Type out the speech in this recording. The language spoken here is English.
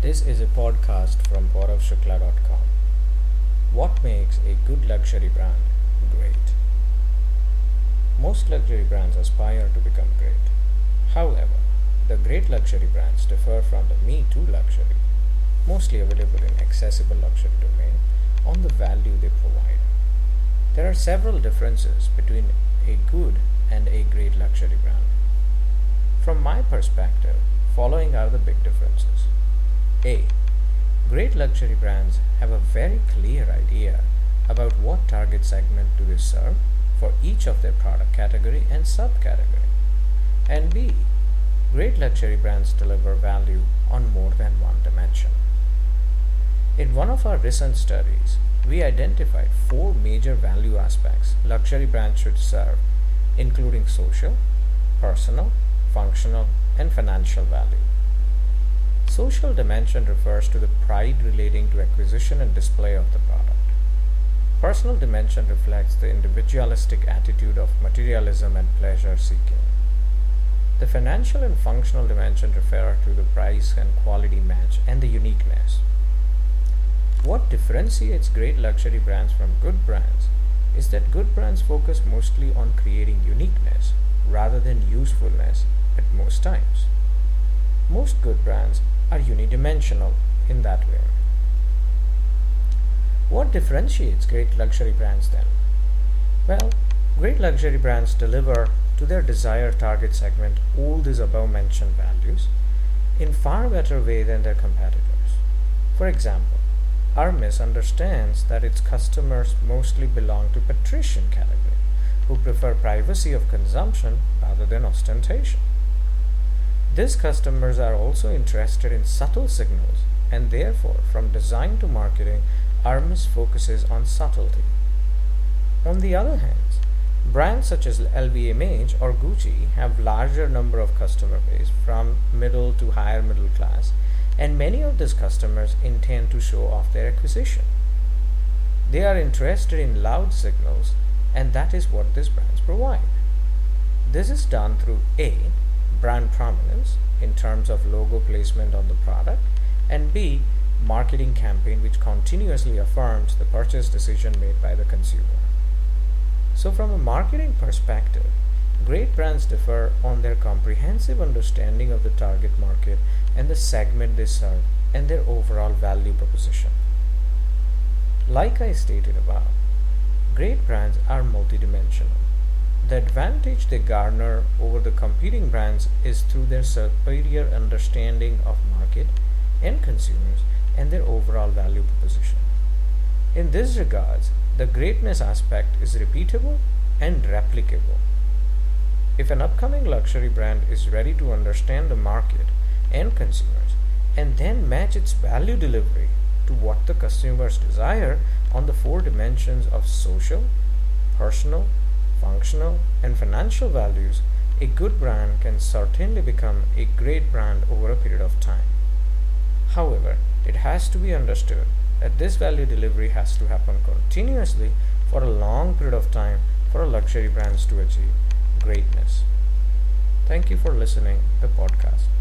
This is a podcast from PauravShukla.com. What makes a good luxury brand great? Most luxury brands aspire to become great. However, the great luxury brands differ from the Me Too luxury, mostly available in accessible luxury domain, on the value they provide. There are several differences between a good and a great luxury brand. From my perspective, following are the big differences. A. Great luxury brands have a very clear idea about what target segment do they serve for each of their product category and subcategory. And B. Great luxury brands deliver value on more than one dimension. In one of our recent studies, we identified four major value aspects luxury brands should serve, including social, personal, functional, and financial value. Social dimension refers to the pride relating to acquisition and display of the product. Personal dimension reflects the individualistic attitude of materialism and pleasure seeking. The financial and functional dimension refer to the price and quality match and the uniqueness. What differentiates great luxury brands from good brands is that good brands focus mostly on creating uniqueness rather than usefulness at most times. Most good brands are unidimensional in that way. What differentiates great luxury brands then? Well, great luxury brands deliver to their desired target segment all these above mentioned values in far better way than their competitors. For example, Hermes understands that its customers mostly belong to patrician category who prefer privacy of consumption rather than ostentation. These customers are also interested in subtle signals, and therefore, from design to marketing, Hermes focuses on subtlety. On the other hand, brands such as LVMH or Gucci have larger number of customer base from middle to higher middle class, and many of these customers intend to show off their acquisition. They are interested in loud signals, and that is what these brands provide. This is done through A brand prominence in terms of logo placement on the product, and B, marketing campaign which continuously affirms the purchase decision made by the consumer. So, from a marketing perspective, great brands differ on their comprehensive understanding of the target market and the segment they serve and their overall value proposition. Like I stated above, great brands are multidimensional. The advantage they garner over the competing brands is through their superior understanding of market and consumers and their overall value proposition. In this regards, the greatness aspect is repeatable and replicable. If an upcoming luxury brand is ready to understand the market and consumers and then match its value delivery to what the consumers desire on the four dimensions of social, personal, functional, and financial values, a good brand can certainly become a great brand over a period of time. However, it has to be understood that this value delivery has to happen continuously for a long period of time for a luxury brands to achieve greatness. Thank you for listening the podcast.